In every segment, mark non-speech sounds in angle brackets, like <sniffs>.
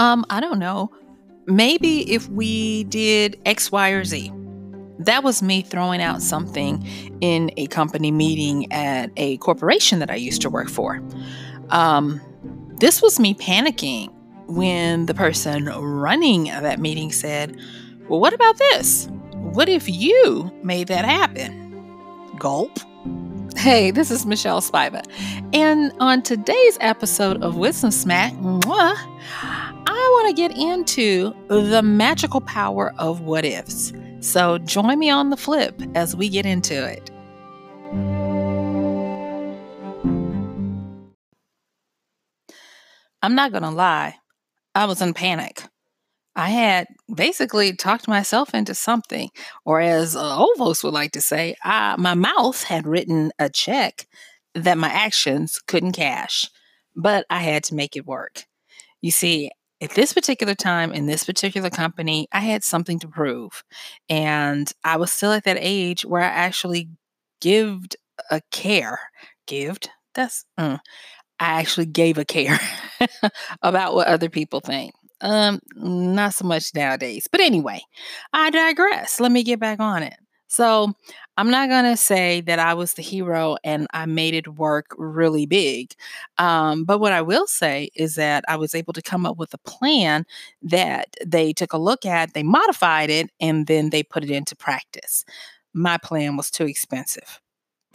Um, I don't know. Maybe if we did X, Y, or Z. That was me throwing out something in a company meeting at a corporation that I used to work for. Um, this was me panicking when the person running that meeting said, Well, what about this? What if you made that happen? Gulp. Hey, this is Michelle Spiva. And on today's episode of Wisdom Smack, mwah, I want to get into the magical power of what ifs. So join me on the flip as we get into it. I'm not going to lie, I was in panic. I had basically talked myself into something, or as uh, would like to say, I, my mouth had written a check that my actions couldn't cash, but I had to make it work. You see, at this particular time in this particular company, I had something to prove. And I was still at that age where I actually gived a care. Gived? That's, mm, I actually gave a care <laughs> about what other people think. Um, not so much nowadays. But anyway, I digress. Let me get back on it. So, I'm not going to say that I was the hero and I made it work really big. Um, but what I will say is that I was able to come up with a plan that they took a look at, they modified it, and then they put it into practice. My plan was too expensive.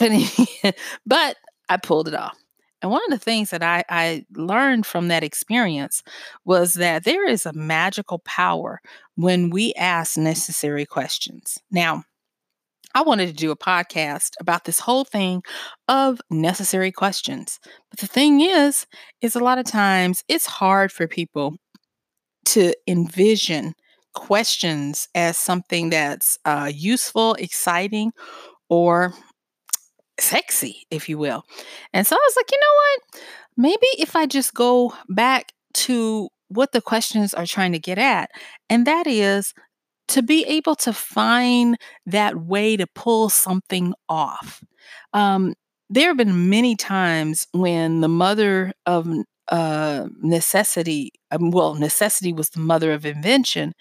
<laughs> But, but I pulled it off. And one of the things that I, I learned from that experience was that there is a magical power when we ask necessary questions. Now, I wanted to do a podcast about this whole thing of necessary questions. But the thing is, is a lot of times it's hard for people to envision questions as something that's uh, useful, exciting, or sexy, if you will. And so I was like, you know what? Maybe if I just go back to what the questions are trying to get at, and that is to be able to find that way to pull something off. Um, there have been many times when the mother of uh, necessity, um, well, necessity was the mother of invention.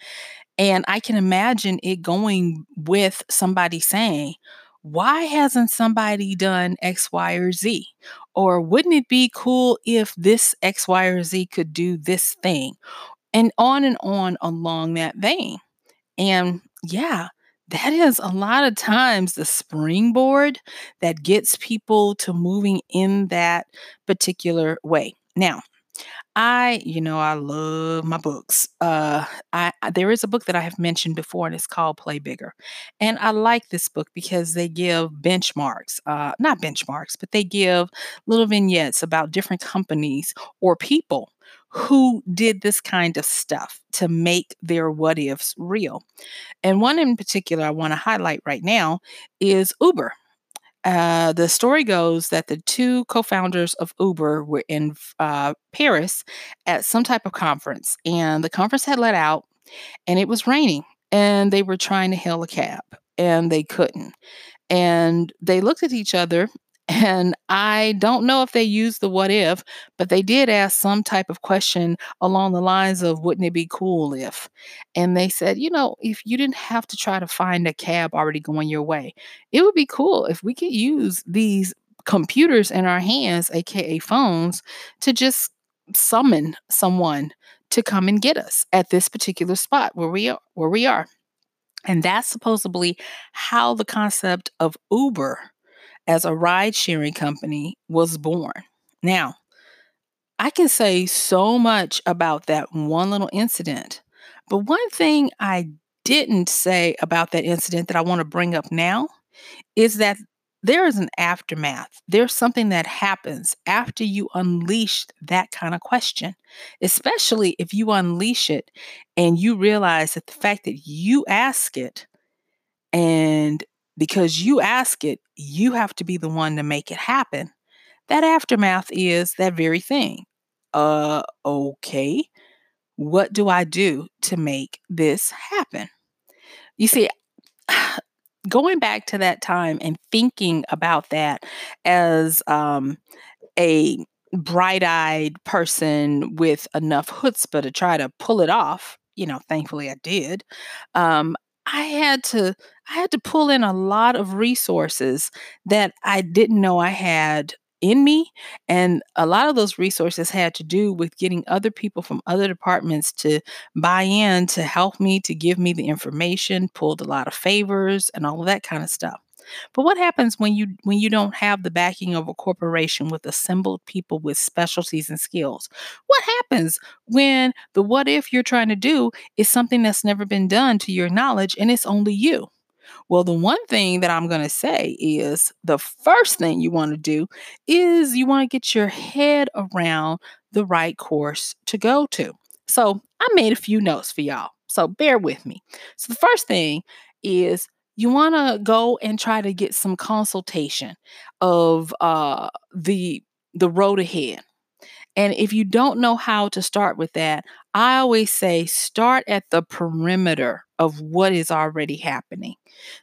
And I can imagine it going with somebody saying, why hasn't somebody done X, Y, or Z? Or wouldn't it be cool if this X, Y, or Z could do this thing? And on and on along that vein. And yeah, that is a lot of times the springboard that gets people to moving in that particular way. Now, I, you know, I love my books. Uh, I there is a book that I have mentioned before, and it's called Play Bigger, and I like this book because they give benchmarks, uh, not benchmarks, but they give little vignettes about different companies or people who did this kind of stuff to make their what ifs real. And one in particular I want to highlight right now is Uber. Uh, the story goes that the two co founders of Uber were in uh, Paris at some type of conference, and the conference had let out, and it was raining, and they were trying to hail a cab, and they couldn't. And they looked at each other and I don't know if they used the what if, but they did ask some type of question along the lines of, wouldn't it be cool if? And they said, you know, if you didn't have to try to find a cab already going your way, it would be cool if we could use these computers in our hands, aka phones, to just summon someone to come and get us at this particular spot where we are where we are. And that's supposedly how the concept of Uber as a ride sharing company was born. Now, I can say so much about that one little incident, but one thing I didn't say about that incident that I want to bring up now is that there is an aftermath. There's something that happens after you unleash that kind of question, especially if you unleash it and you realize that the fact that you ask it and because you ask it, you have to be the one to make it happen. That aftermath is that very thing. Uh, okay. What do I do to make this happen? You see, <sighs> going back to that time and thinking about that as um, a bright eyed person with enough chutzpah to try to pull it off. You know, thankfully I did. Um, I had to I had to pull in a lot of resources that I didn't know I had in me. And a lot of those resources had to do with getting other people from other departments to buy in to help me, to give me the information, pulled a lot of favors and all of that kind of stuff. But what happens when you when you don't have the backing of a corporation with assembled people with specialties and skills? What happens when the what if you're trying to do is something that's never been done to your knowledge and it's only you? Well, the one thing that I'm going to say is the first thing you want to do is you want to get your head around the right course to go to. So I made a few notes for y'all. So bear with me. So the first thing is you want to go and try to get some consultation of uh, the the road ahead. And if you don't know how to start with that, I always say start at the perimeter of what is already happening.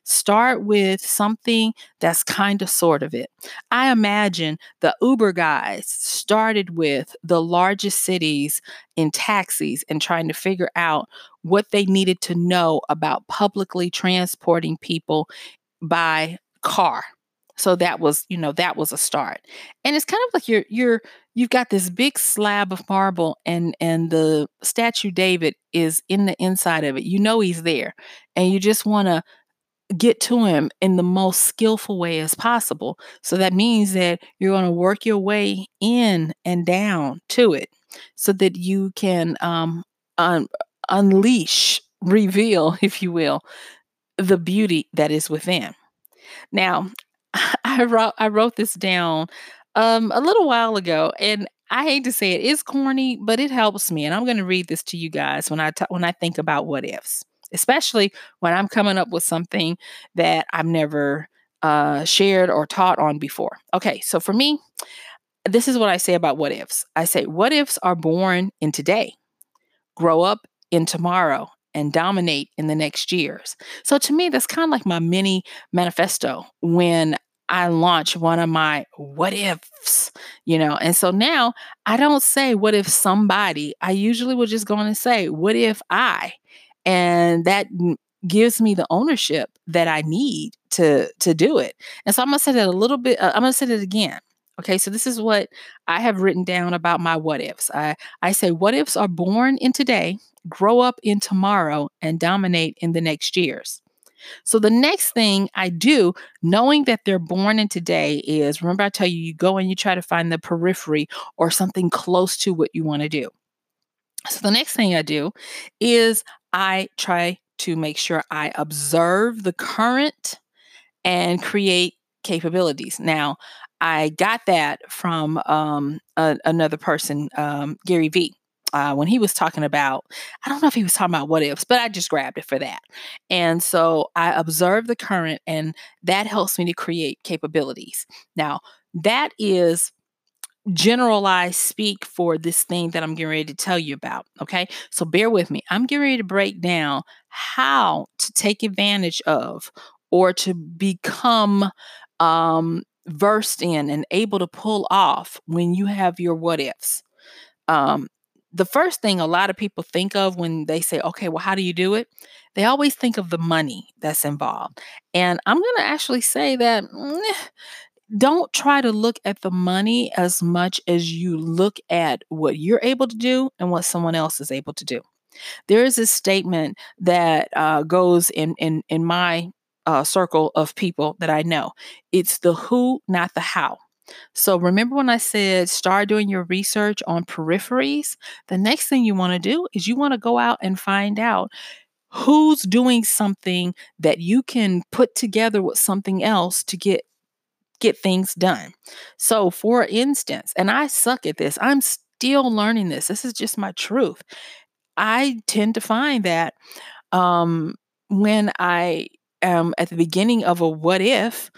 Start with something that's kind of sort of it. I imagine the Uber guys started with the largest cities in taxis and trying to figure out what they needed to know about publicly transporting people by car. So that was you know that was a start. And it's kind of like you're you're you've got this big slab of marble and and the statue david is in the inside of it. You know he's there and you just want to get to him in the most skillful way as possible. So that means that you're going to work your way in and down to it so that you can um, un- unleash reveal <laughs> if you will the beauty that is within now <laughs> I wrote I wrote this down um a little while ago and I hate to say it, it's corny, but it helps me. And I'm going to read this to you guys when I t- when I think about what ifs, especially when I'm coming up with something that I've never uh, shared or taught on before. Okay, so for me, this is what I say about what ifs. I say what ifs are born in today, grow up in tomorrow, and dominate in the next years. So to me, that's kind of like my mini manifesto when I launch one of my what ifs, you know. And so now I don't say what if somebody, I usually will just go on and say, what if I? And that gives me the ownership that I need to to do it. And so I'm gonna say that a little bit. Uh, I'm gonna say it again. Okay, so this is what I have written down about my what ifs. I, I say what ifs are born in today, grow up in tomorrow, and dominate in the next years. So the next thing I do, knowing that they're born in today, is remember I tell you, you go and you try to find the periphery or something close to what you want to do. So the next thing I do is I try to make sure I observe the current and create capabilities. Now, I got that from um, a, another person, um, Gary Vee. Uh, when he was talking about, I don't know if he was talking about what ifs, but I just grabbed it for that. And so I observe the current, and that helps me to create capabilities. Now, that is generalized speak for this thing that I'm getting ready to tell you about. Okay. So bear with me. I'm getting ready to break down how to take advantage of or to become um, versed in and able to pull off when you have your what ifs. Um, the first thing a lot of people think of when they say, okay, well, how do you do it? They always think of the money that's involved. And I'm going to actually say that don't try to look at the money as much as you look at what you're able to do and what someone else is able to do. There is a statement that uh, goes in, in, in my uh, circle of people that I know. It's the who, not the how. So remember when I said start doing your research on peripheries? The next thing you want to do is you want to go out and find out who's doing something that you can put together with something else to get get things done. So for instance, and I suck at this. I'm still learning this. This is just my truth. I tend to find that um when I um, at the beginning of a what if,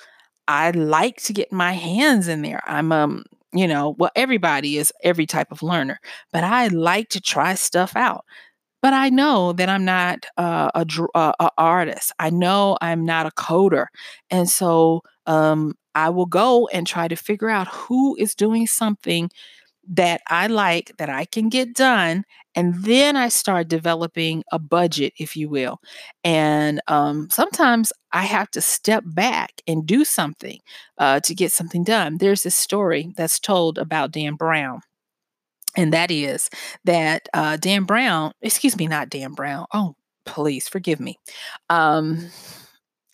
I like to get my hands in there. I'm um, you know, well, everybody is every type of learner, but I like to try stuff out. But I know that I'm not uh, a, uh, a artist. I know I'm not a coder, and so um, I will go and try to figure out who is doing something that I like that I can get done. And then I start developing a budget, if you will. And um, sometimes I have to step back and do something uh, to get something done. There's this story that's told about Dan Brown. And that is that uh, Dan Brown, excuse me, not Dan Brown. Oh, please forgive me. Um,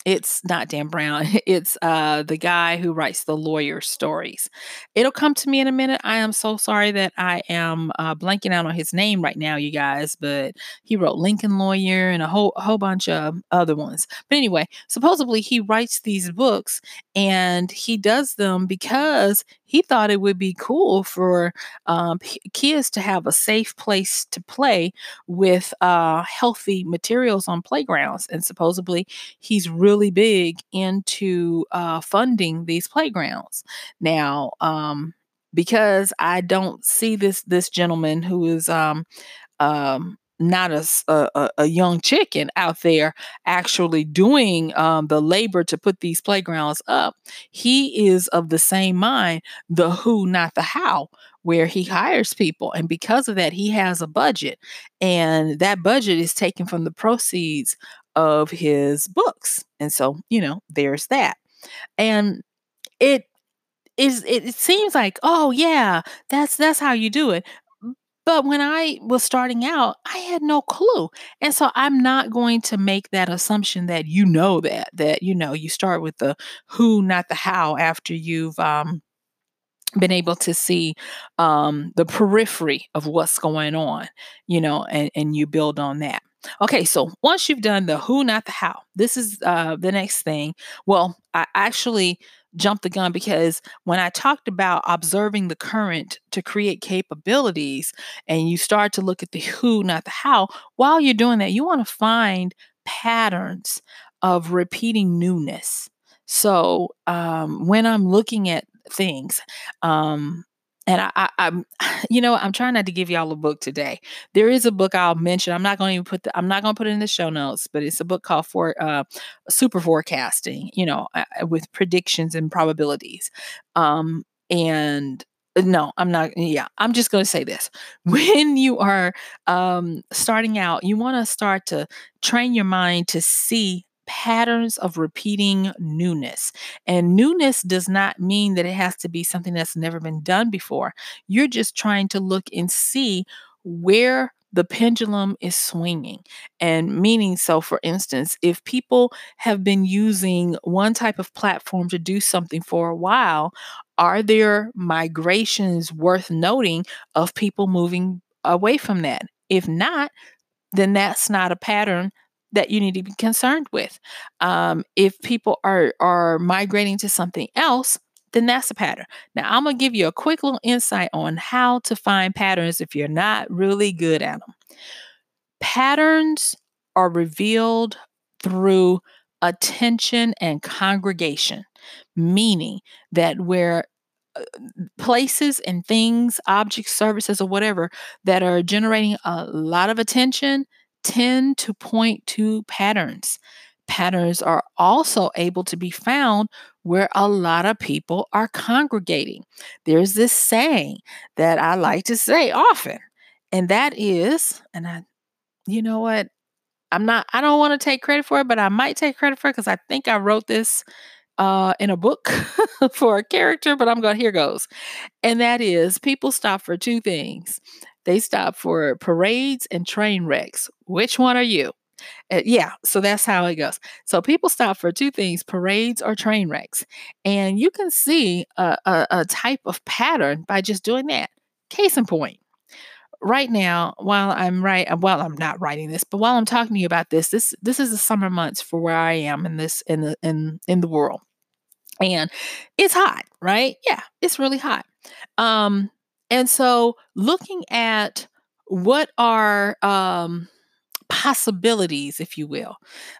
it's not Dan Brown. <laughs> It's uh, the guy who writes the lawyer stories. It'll come to me in a minute. I am so sorry that I am uh, blanking out on his name right now, you guys. But he wrote Lincoln Lawyer and a whole a whole bunch of other ones. But anyway, supposedly he writes these books and he does them because he thought it would be cool for um, kids to have a safe place to play with uh, healthy materials on playgrounds. And supposedly, he's really big into uh, funding these playgrounds. Now, um, because I don't see this this gentleman who is um, um, not a, a, a, young chicken out there actually doing um, the labor to put these playgrounds up. He is of the same mind, the who, not the how, where he hires people. And because of that, he has a budget. And that budget is taken from the proceeds of his books. And so, you know, there's that. And it is it seems like oh yeah that's that's how you do it but when I was starting out, I had no clue. And so I'm not going to make that assumption that you know that, that, you know, you start with the who, not the how after you've, um, been able to see um, the periphery of what's going on, you know, and, and you build on that. Okay, so once you've done the who, not the how, this is uh, the next thing. Well, I actually jumped the gun because when I talked about observing the current to create capabilities and you start to look at the who, not the how, while you're doing that, you want to find patterns of repeating newness. So um, when I'm looking at things, um, and I, I, am <sighs> you know, I'm trying not to give y'all a book today. There is a book I'll mention. I'm not going to even put the, I'm not going to put it in the show notes, but it's a book called for uh, super forecasting. You know, uh, uh, with predictions and probabilities. Um, and uh, no, I'm not. Yeah, I'm just going to say this. <laughs> When you are um, starting out, you want to start to train your mind to see patterns of repeating newness. And newness does not mean that it has to be something that's never been done before. You're just trying to look and see where the pendulum is swinging. And meaning, so for instance, if people have been using one type of platform to do something for a while, are there migrations worth noting of people moving away from that? If not, then that's not a pattern that you need to be concerned with. Um, if people are are migrating to something else, then that's a pattern. Now, I'm gonna give you a quick little insight on how to find patterns if you're not really good at them. Patterns are revealed through attention and congregation, meaning that where uh, places and things, objects, services, or whatever that are generating a lot of attention tend to point to patterns. Patterns are also able to be found where a lot of people are congregating. There's this saying that I like to say often, and that is, and I, you know what? I'm not, I don't want to take credit for it, but I might take credit for it because I think I wrote this uh, in a book <laughs> for a character, but I'm going, here goes. And that is people stop for two things they stop for parades and train wrecks. Which one are you? Uh, yeah, so that's how it goes. So people stop for two things parades or train wrecks. And you can see a, a, a type of pattern by just doing that. Case in point, right now while i'm right uh, well i'm not writing this but while i'm talking to you about this this this is the summer months for where i am in this in the in in the world and it's hot right yeah it's really hot um and so looking at what are um, possibilities, if you will,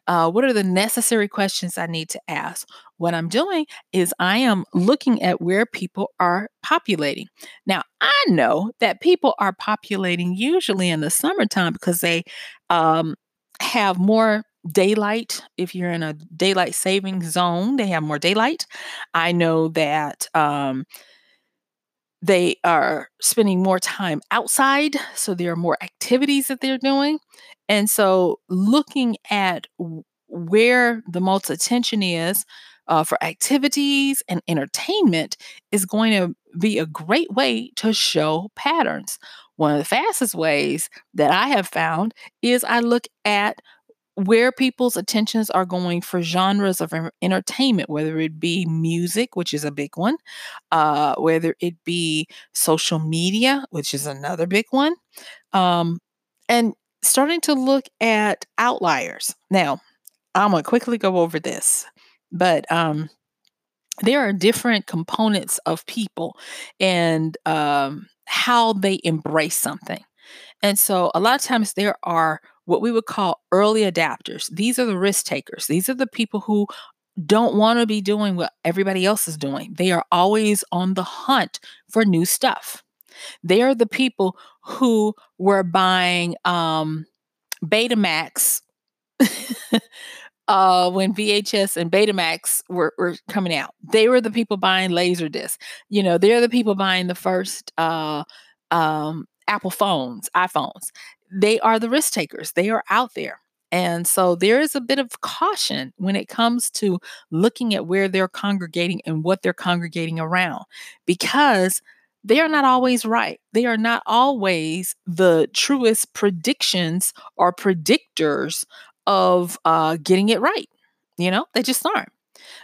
uh, what are the necessary questions I need to ask? What I'm doing is I am looking at where people are populating. Now, I know that people are populating usually in the summertime because they um, have more daylight. If you're in a daylight saving zone, they have more daylight. I know that. Um, they are spending more time outside, so there are more activities that they're doing. And so, looking at where the most attention is uh, for activities and entertainment is going to be a great way to show patterns. One of the fastest ways that I have found is I look at where people's attentions are going for genres of entertainment, whether it be music, which is a big one, uh, whether it be social media, which is another big one, um, and starting to look at outliers. Now, I'm going to quickly go over this, but um, there are different components of people and um, how they embrace something. And so a lot of times there are what we would call early adapters. These are the risk takers. These are the people who don't want to be doing what everybody else is doing. They are always on the hunt for new stuff. They are the people who were buying um, Betamax <laughs> uh, when VHS and Betamax were, were coming out. They were the people buying Laserdisc. You know, they're the people buying the first uh, um, Apple phones, iPhones they are the risk takers. They are out there. And so there is a bit of caution when it comes to looking at where they're congregating and what they're congregating around because they are not always right. They are not always the truest predictions or predictors of uh, getting it right. You know, they just aren't.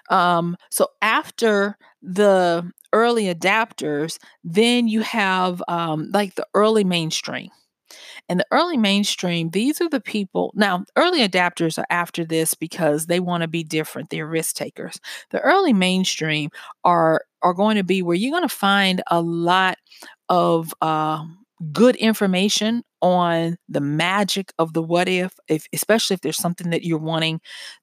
Um, so after the early adapters, then you have um, like the early mainstream. And the early mainstream, these are the people. Now, early adapters are after this because they want to be different. They're risk takers. The early mainstream are are going to be where you're going to find a lot of uh, good information on the magic of the what if, if especially if there's something that you're wanting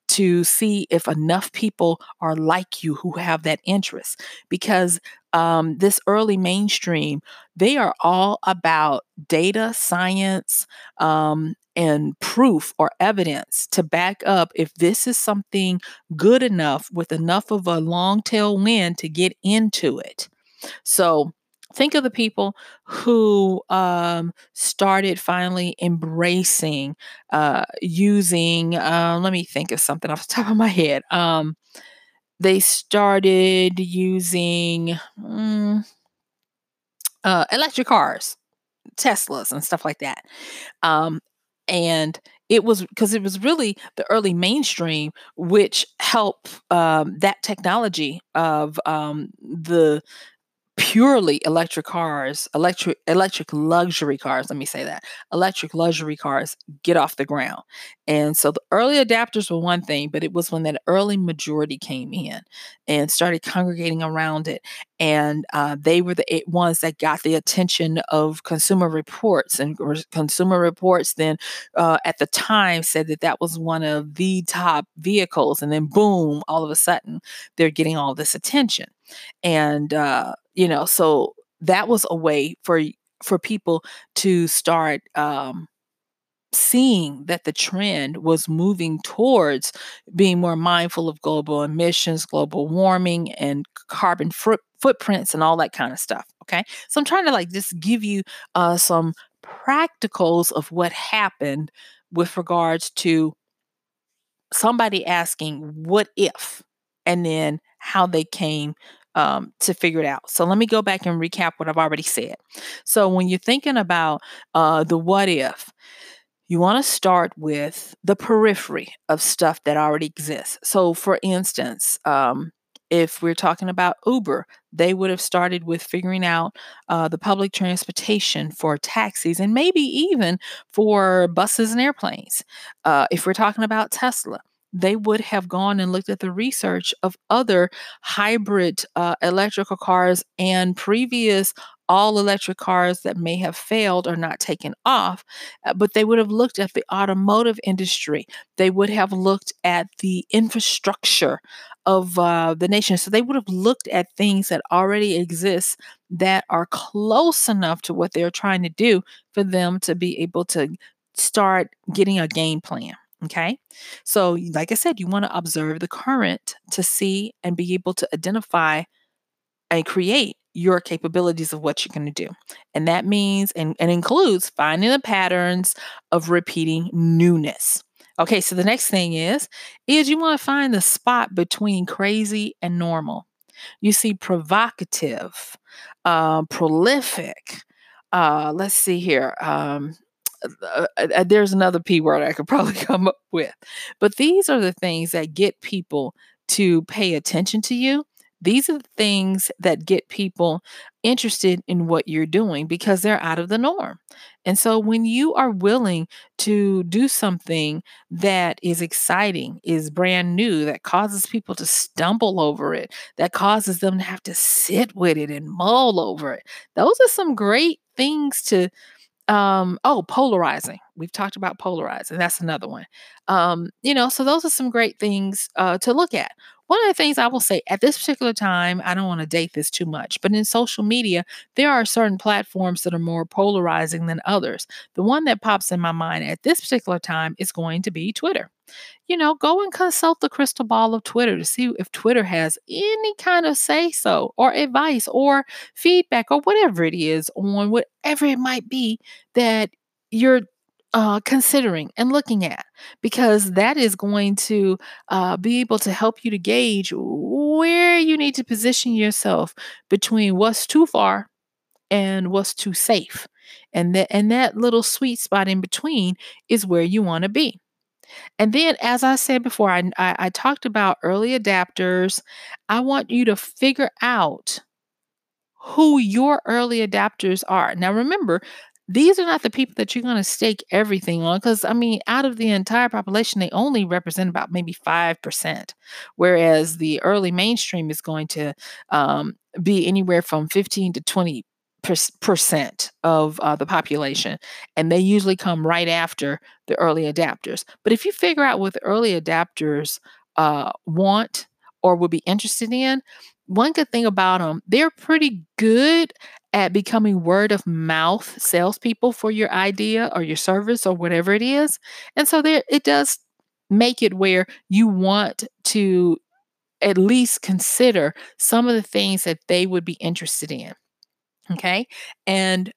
to see if enough people are like you who have that interest. Because um, this early mainstream they are all about data science um, and proof or evidence to back up if this is something good enough with enough of a long tail wind to get into it. So think of the people who um, started finally embracing uh, using uh, let me think of something off the top of my head um, they started using mm, uh, electric cars teslas and stuff like that um, and it was because it was really the early mainstream which helped um, that technology of um, the purely electric cars, electric electric luxury cars, let me say that. Electric luxury cars get off the ground. And so the early adapters were one thing, but it was when that early majority came in and started congregating around it. And uh, they were the ones that got the attention of Consumer Reports. And Consumer Reports then uh, at the time said that that was one of the top vehicles. And then boom, all of a sudden, they're getting all this attention. And, uh, you know, so that was a way for for people to start um, seeing that the trend was moving towards being more mindful of global emissions, global warming, and carbon foot, footprints and all that kind of stuff. Okay. So I'm trying to like just give you uh, some practicals of what happened with regards to somebody asking, what if? And then how they came um, to figure it out. So let me go back and recap what I've already said. So when you're thinking about uh, the what if, you want to start with the periphery of stuff that already exists. So, for instance, um, if we're talking about Uber, they would have started with figuring out uh, the public transportation for taxis and maybe even for buses and airplanes. Uh, if we're talking about Tesla, they would have gone and looked at the research of other hybrid uh, electrical cars and previous all electric cars that may have failed or not taken off, uh, but they would have looked at the automotive industry. They would have looked at the infrastructure of uh, the nation. So they would have looked at things that already exist that are close enough to what they're trying to do for them to be able to start getting a game plan. Okay. So, like I said, you want to observe the current to see and be able to identify and create your capabilities of what you're going to do. And that means and, and includes finding the patterns of repeating newness. Okay, so the next thing is is you want to find the spot between crazy and normal. You see provocative, uh, prolific. Uh, let's see here. Um, uh, uh, there's another P word I could probably <laughs> come up with. But these are the things that get people to pay attention to you these are the things that get people interested in what you're doing because they're out of the norm. And so when you are willing to do something that is exciting, is brand new, that causes people to stumble over it, that causes them to have to sit with it and mull over it, those are some great things to um oh polarizing. We've talked about polarizing. That's another one. Um you know so those are some great things uh to look at one of the things I will say at this particular time, I don't want to date this too much, but in social media, there are certain platforms that are more polarizing than others. The one that pops in my mind at this particular time is going to be Twitter. You know, go and consult the crystal ball of Twitter to see if Twitter has any kind of say so or advice or feedback or whatever it is on whatever it might be that you're uh, considering and looking at because that is going to uh, be able to help you to gauge where you need to position yourself between what's too far and what's too safe. And that and that little sweet spot in between is where you want to be. And then, as I said before, I, I, I talked about early adapters. I want you to figure out who your early adapters are. Now, remember, these are not the people that you're going to stake everything on because i mean out of the entire population they only represent about maybe 5% whereas the early mainstream is going to um, be anywhere from 15 to 20 percent of uh, the population and they usually come right after the early adapters. But if you figure out what the early adapters uh, want or would be interested in one good thing about them, they're pretty good at becoming word of mouth salespeople for your idea or your service or whatever it is. And so there it does make it where you want to at least consider some of the things that they would be interested in. Okay. And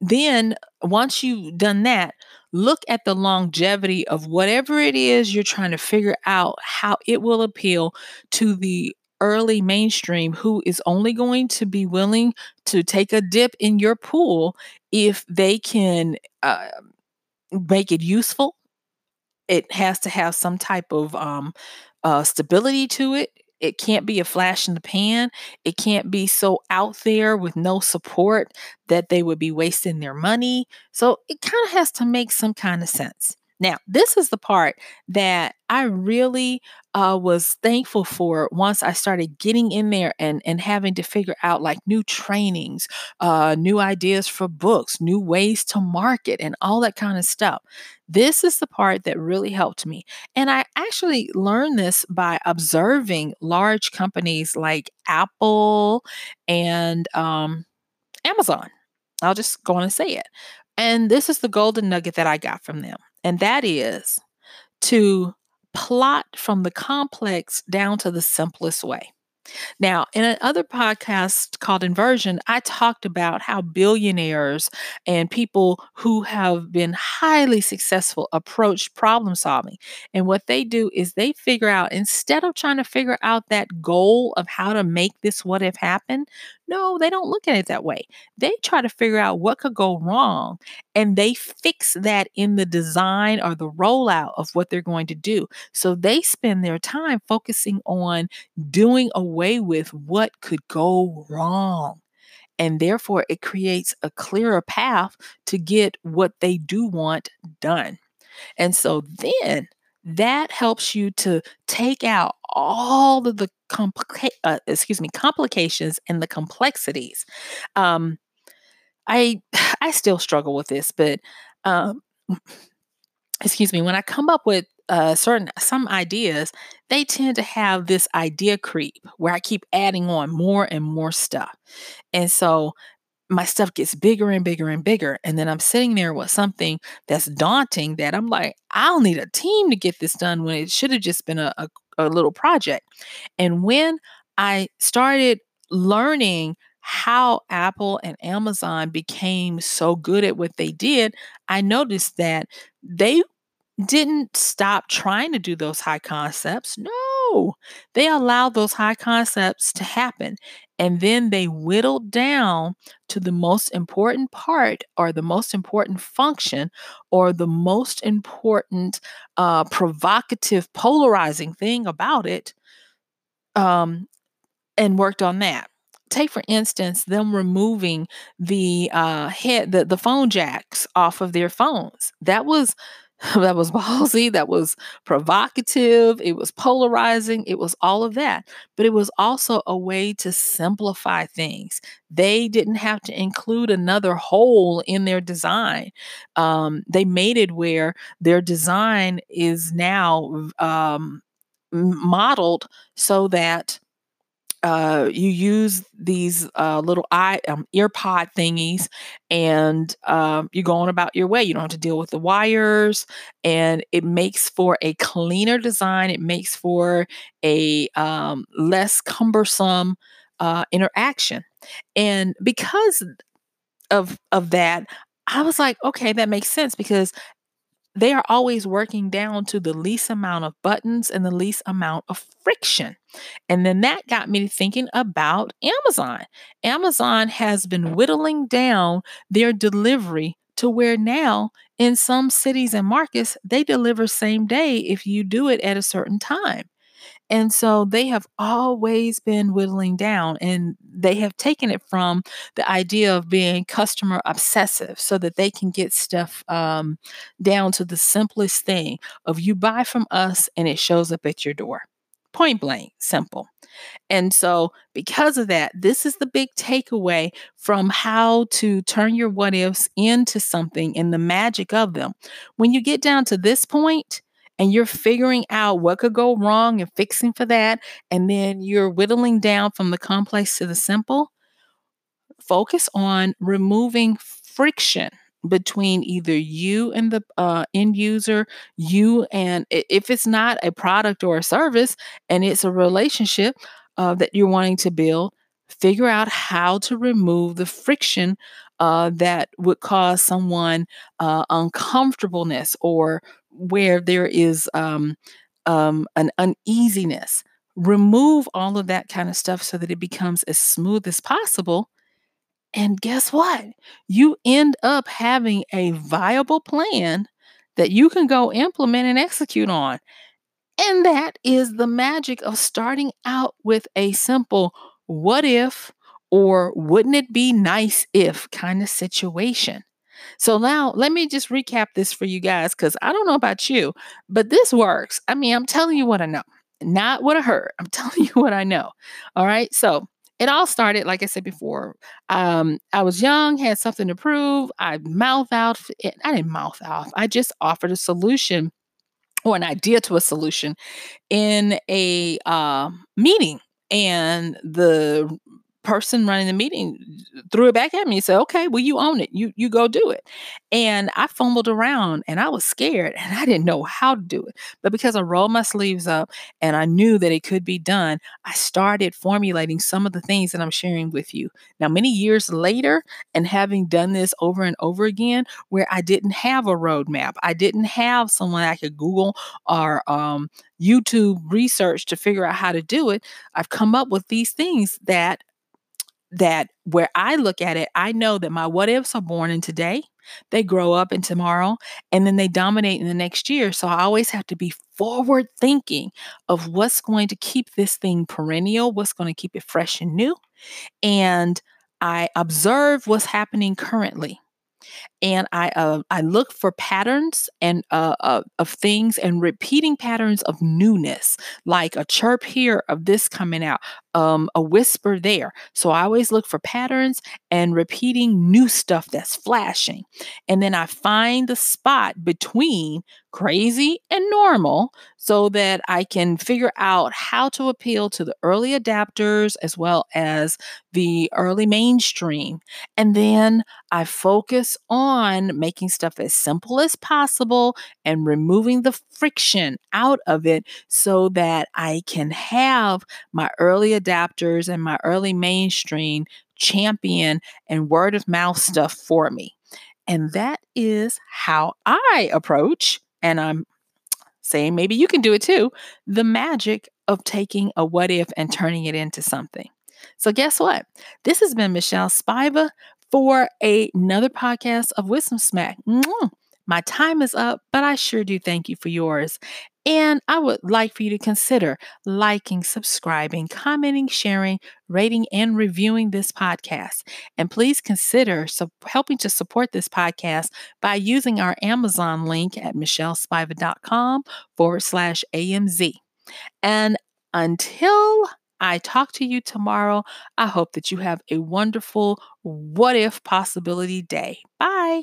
then once you've done that, look at the longevity of whatever it is you're trying to figure out how it will appeal to the early mainstream who is only going to be willing to take a dip in your pool if they can uh, make it useful. It has to have some type of um, uh, stability to it. It can't be a flash in the pan. It can't be so out there with no support that they would be wasting their money. So it kind of has to make some kind of sense. Now, this is the part that I really uh, was thankful for once I started getting in there and, and having to figure out like new trainings, uh, new ideas for books, new ways to market, and all that kind of stuff. This is the part that really helped me. And I actually learned this by observing large companies like Apple and um, Amazon. I'll just go on and say it. And this is the golden nugget that I got from them and that is to plot from the complex down to the simplest way. Now, in another podcast called Inversion, I talked about how billionaires and people who have been highly successful approach problem solving. And what they do is they figure out, instead of trying to figure out that goal of how to make this what if happen, no, they don't look at it that way. They try to figure out what could go wrong and they fix that in the design or the rollout of what they're going to do. So they spend their time focusing on doing away with what could go wrong. And therefore, it creates a clearer path to get what they do want done. And so then that helps you to take out all of the complica- uh, excuse me complications and the complexities. Um, i <sighs> i still struggle with this but um, <sniffs> excuse me when i come up with uh, certain some ideas they tend to have this idea creep where i keep adding on more and more stuff. And so my stuff gets bigger and bigger and bigger. And then I'm sitting there with something that's daunting that I'm like, I'll need a team to get this done when it should have just been a, a, a little project. And when I started learning how Apple and Amazon became so good at what they did, I noticed that they didn't stop trying to do those high concepts. No, they allowed those high concepts to happen. And then they whittled down to the most important part or the most important function or the most important uh, provocative, polarizing thing about it um, and worked on that take for instance them removing the uh head the, the phone jacks off of their phones that was <laughs> that was ballsy, that was provocative, it was polarizing, it was all of that. But it was also a way to simplify things. They didn't have to include another hole in their design. Um, they made it where their design is now um, modeled so that uh, you use these uh, little eye um, ear pod thingies and um, you go on about your way. You don't have to deal with the wires and it makes for a cleaner design. It makes for a um, less cumbersome uh, interaction. And because of of that i was like okay that makes sense because they are always working down to the least amount of buttons and the least amount of friction. And then that got me thinking about Amazon. Amazon has been whittling down their delivery to where now in some cities and markets, they deliver same day if you do it at a certain time. And so they have always been whittling down and they have taken it from the idea of being customer obsessive so that they can get stuff um, down to the simplest thing of you buy from us and it shows up at your door. Point blank, simple. And so, because of that, this is the big takeaway from how to turn your what ifs into something and the magic of them. When you get down to this point, and you're figuring out what could go wrong and fixing for that, and then you're whittling down from the complex to the simple, focus on removing friction between either you and the uh, end user, you and if it's not a product or a service and it's a relationship uh, that you're wanting to build, figure out how to remove the friction uh, that would cause someone uh, uncomfortableness or where there is um, um, an uneasiness. Remove all of that kind of stuff so that it becomes as smooth as possible. And guess what? You end up having a viable plan that you can go implement and execute on. And that is the magic of starting out with a simple what if or wouldn't it be nice if kind of situation. So now let me just recap this for you guys because I don't know about you, but this works. I mean, I'm telling you what I know, not what I heard. I'm <laughs> telling you what I know. All right. So it all started, like I said before. Um, I was young, had something to prove. I mouth out. I didn't mouth off. I just offered a solution or an idea to a solution in a uh, meeting and the person running the meeting threw it back at me and said, "Okay, well you own it. You you go do it." And I fumbled around and I was scared and I didn't know how to do it. But because I rolled my sleeves up and I knew that it could be done, I started formulating some of the things that I'm sharing with you. Now, many years later, and having done this over and over again, where I didn't have a roadmap, I didn't have someone I could Google or um, YouTube research to figure out how to do it, I've come up with these things that that where I look at it, I know that my what ifs are born in today, they grow up in tomorrow, and then they dominate in the next year. So I always have to be forward thinking of what's going to keep this thing perennial, what's going to keep it fresh and new. And I observe what's happening currently and I uh, I look for patterns and uh, uh, of things and repeating patterns of newness, like a chirp here of this coming out, um, a whisper there. So I always look for patterns and repeating new stuff that's flashing, and then I find the spot between crazy and normal so that I can figure out how to appeal to the early adapters as well as the early mainstream, and then I focus on making stuff as simple as possible and removing the friction out of it so that I can have my early adapters and my early mainstream champion and word of mouth stuff for me. And that is how I approach, and I'm saying maybe you can do it too, the magic of taking a what if and turning it into something. So, guess what? This has been Michelle Spiva for a, another podcast of Wisdom Smack. My time is up, but I sure do thank you for yours. And I would like for you to consider liking, subscribing, commenting, sharing, rating, and reviewing this podcast. And please consider so helping to support this podcast by using our Amazon link at michellespiva.com forward slash AMZ. And until I talk to you tomorrow, I hope that you have a wonderful what if possibility day. Bye.